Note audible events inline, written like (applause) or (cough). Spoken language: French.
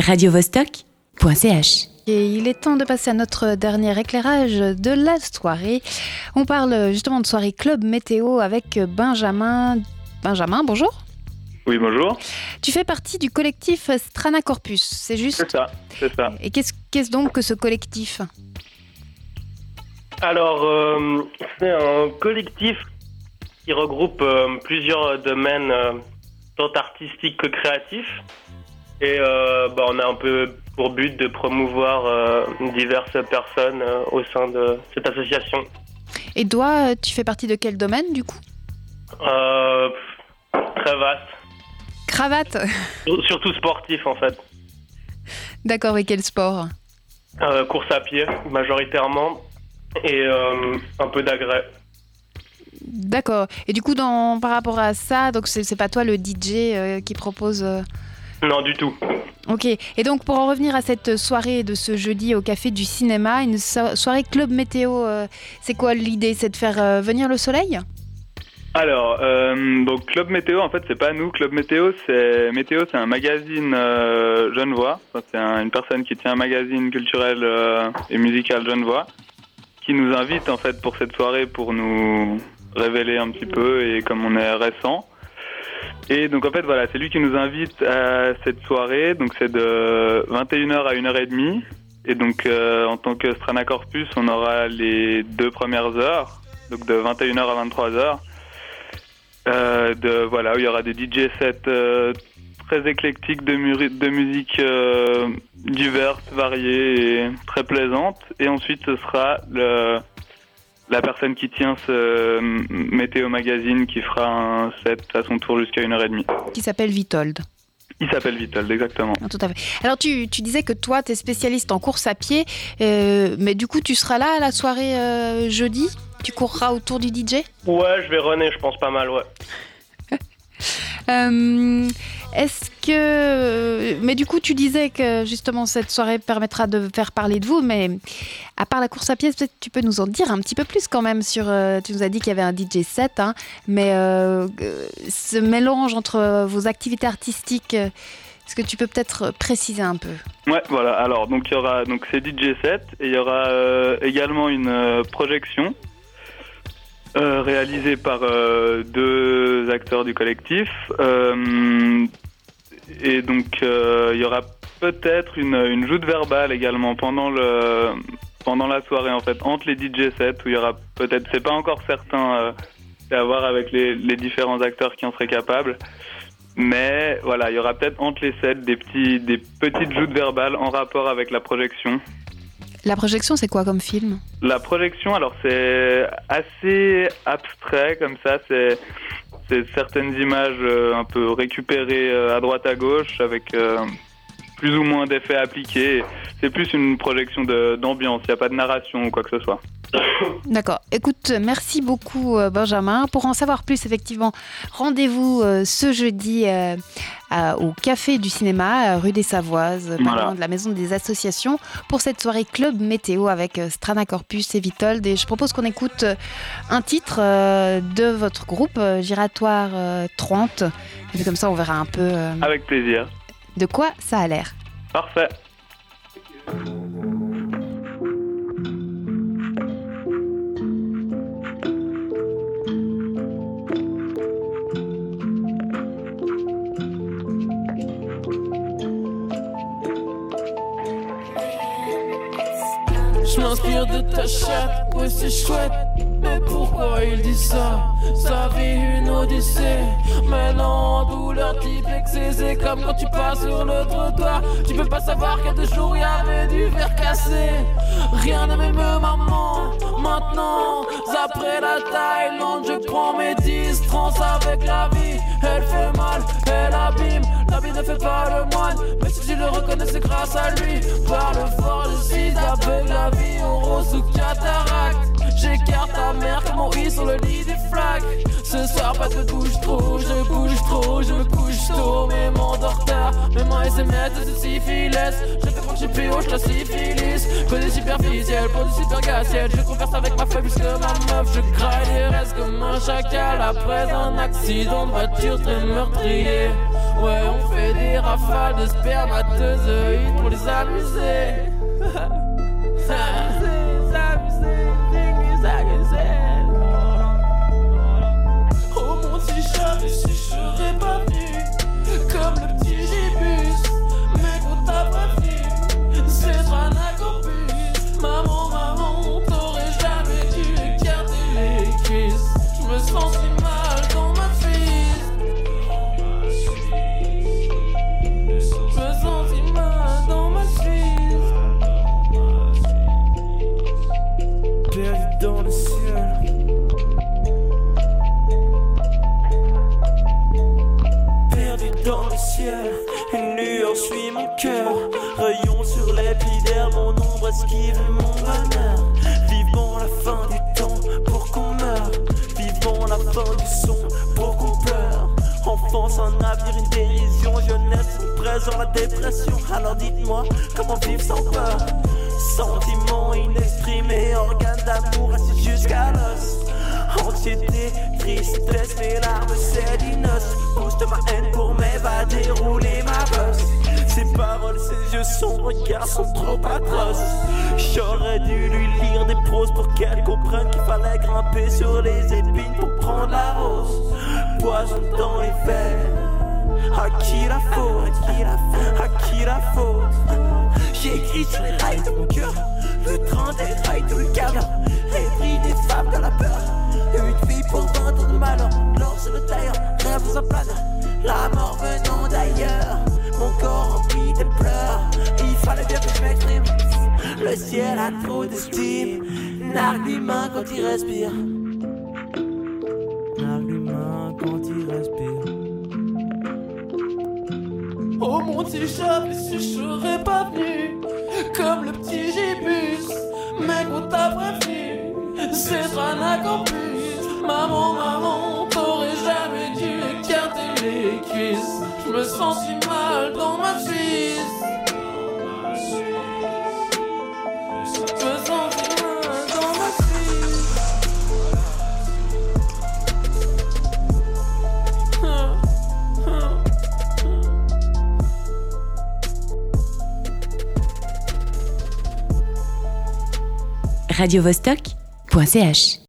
radiovostok.ch. Et il est temps de passer à notre dernier éclairage de la soirée. On parle justement de soirée club météo avec Benjamin. Benjamin, bonjour. Oui, bonjour. Tu fais partie du collectif Strana Corpus, c'est juste C'est ça, c'est ça. Et qu'est-ce qu'est-ce donc que ce collectif? Alors, euh, c'est un collectif qui regroupe euh, plusieurs domaines, euh, tant artistiques que créatifs. Et euh, bah, on a un peu pour but de promouvoir euh, diverses personnes euh, au sein de cette association. Et toi, tu fais partie de quel domaine du coup? Très vaste, Cravate Sur- surtout sportif en fait. D'accord, et quel sport? Euh, course à pied majoritairement et euh, un peu d'agrès. D'accord. Et du coup, dans, par rapport à ça, donc c'est c'est pas toi le DJ euh, qui propose. Euh, Non, du tout. Ok. Et donc, pour en revenir à cette soirée de ce jeudi au Café du Cinéma, une so- soirée club météo, euh, c'est quoi l'idée? C'est de faire euh, venir le soleil? Alors, euh, donc Club Météo, en fait, c'est pas nous. Club Météo, c'est Météo, c'est un magazine euh, Genevois. C'est un- une personne qui tient un magazine culturel euh, et musical Genevois, qui nous invite en fait pour cette soirée pour nous révéler un petit peu et comme on est récent. Et donc en fait voilà, c'est lui qui nous invite à cette soirée. Donc c'est de 21h à 1h30. Et donc euh, en tant que Strana Corpus, on aura les deux premières heures, donc de 21h à 23h. Euh, de voilà où il y aura des DJ sets euh, très éclectiques de, musique diverses, variées et très plaisantes. Et ensuite ce sera le, la personne qui tient ce m- météo magazine qui fera un set à son tour jusqu'à 1h30. qui s'appelle Vitold. Il s'appelle Vitold, exactement. Ah, Tout à fait. Alors, tu, tu disais que toi, tu es spécialiste en course à pied, euh, mais du coup, tu seras là à la soirée euh, jeudi? Tu courras autour du DJ Ouais, je vais runner, je pense pas mal, ouais. (laughs) Euh, Est-ce que. Mais du coup, tu disais que justement cette soirée permettra de faire parler de vous, mais à part la course à pied, peut-être tu peux nous en dire un petit peu plus quand même sur. euh, Tu nous as dit qu'il y avait un DJ set, hein, mais euh, euh, ce mélange entre vos activités artistiques, euh, est-ce que tu peux peut-être préciser un peu? Ouais, voilà. Alors, donc il y aura donc c'est DJ set et il y aura euh, également une euh, projection euh, réalisée par euh, deux acteurs du collectif. Et donc euh, il y aura peut-être une, une joute verbale également pendant le pendant la soirée en fait entre les DJ sets où il y aura peut-être c'est pas encore certain euh, c'est à voir avec les, les différents acteurs qui en seraient capables. Mais voilà, il y aura peut-être entre les sets des, petits, des petites joutes verbales en rapport avec la projection. La projection, c'est quoi comme film? La projection, alors c'est assez abstrait comme ça, c'est c'est certaines images euh, un peu récupérées euh, à droite à gauche avec euh, plus ou moins d'effets appliqués. C'est plus une projection d'ambiance, il n'y a pas de narration ou quoi que ce soit. (coughs) D'accord. Écoute, merci beaucoup euh, Benjamin. Pour en savoir plus, effectivement, rendez-vous euh, ce jeudi euh, au Café du Cinéma, rue des Savoises, Voilà. de la Maison des Associations, pour cette soirée Club Météo avec Strana Corpus et Vitold. Et je propose qu'on écoute un titre de votre groupe, Giratoire euh, 30. Et puis comme ça, on verra un peu Avec plaisir. De quoi ça a l'air. Parfait. Je m'inspire de ta chatte, ouais c'est chouette Mais pourquoi il dit ça? Sa vie une odyssée. Mêlant douleur type C'est comme quand tu passes sur le trottoir Tu peux pas savoir qu'il y a deux jours il y avait du verre cassé. Rien ne m'émeut maman. Maintenant après la Thaïlande Je prends mes distances avec la vie. Elle fait mal, elle abîme. La vie ne fait pas le moine. Mais si je le reconnais c'est grâce à lui Pas de bouge trop, je bouge trop, je me couche tôt Mais m'endors tard, mes mains SMS de ce syphilis. Je fais quand je suis PO, je la syphilis. Que des superficiels pour du super gaciel Je converse avec ma feuille puisque ma meuf Je graille les restes comme un chacal. Après un accident de voiture très meurtrier. Ouais, on fait des rafales de spermatozoïdes pour les amuser. (laughs) (laughs) une lueur suit mon cœur. Rayon sur l'épiderme, mon ombre esquive mon bonheur. Vivons la fin du temps pour qu'on meure. Vivons la fin du son pour qu'on pleure. Enfance, un avenir, une dérision. Jeunesse, présent, la dépression. Alors dites-moi, comment vivre sans peur? Sentiments inexprimés, organes d'amour assis jusqu'à l'os. Anxiété, tristesse, mes larmes, c'est d'innocence. Booste ma haine Ses yeux, son regard sont trop atroces. J'aurais dû lui lire des proses pour qu'elle comprenne qu'il fallait grimper sur les épines pour prendre la rose. Poison dans les veines. À qui la faute? À qui la faute? J'ai écrit sur les rails de mon cœur. Le train des rails de le cadre Les des femmes de la peur. Une vie pour 20 ans de malheur. L'or sur le tailleur, rêve dans un Le ciel a trop d'estime. Nargue l'humain quand il respire. Nargue l'humain quand il respire. Oh mon petit chat, mais si je serais pas venu Comme le petit gibus Mec, on t'a prévenu C'est un campus Maman, maman, t'aurais jamais dû écarter les cuisses. Je me sens si mal dans ma fille Je me sens si mal dans ma fille radiovostok.ch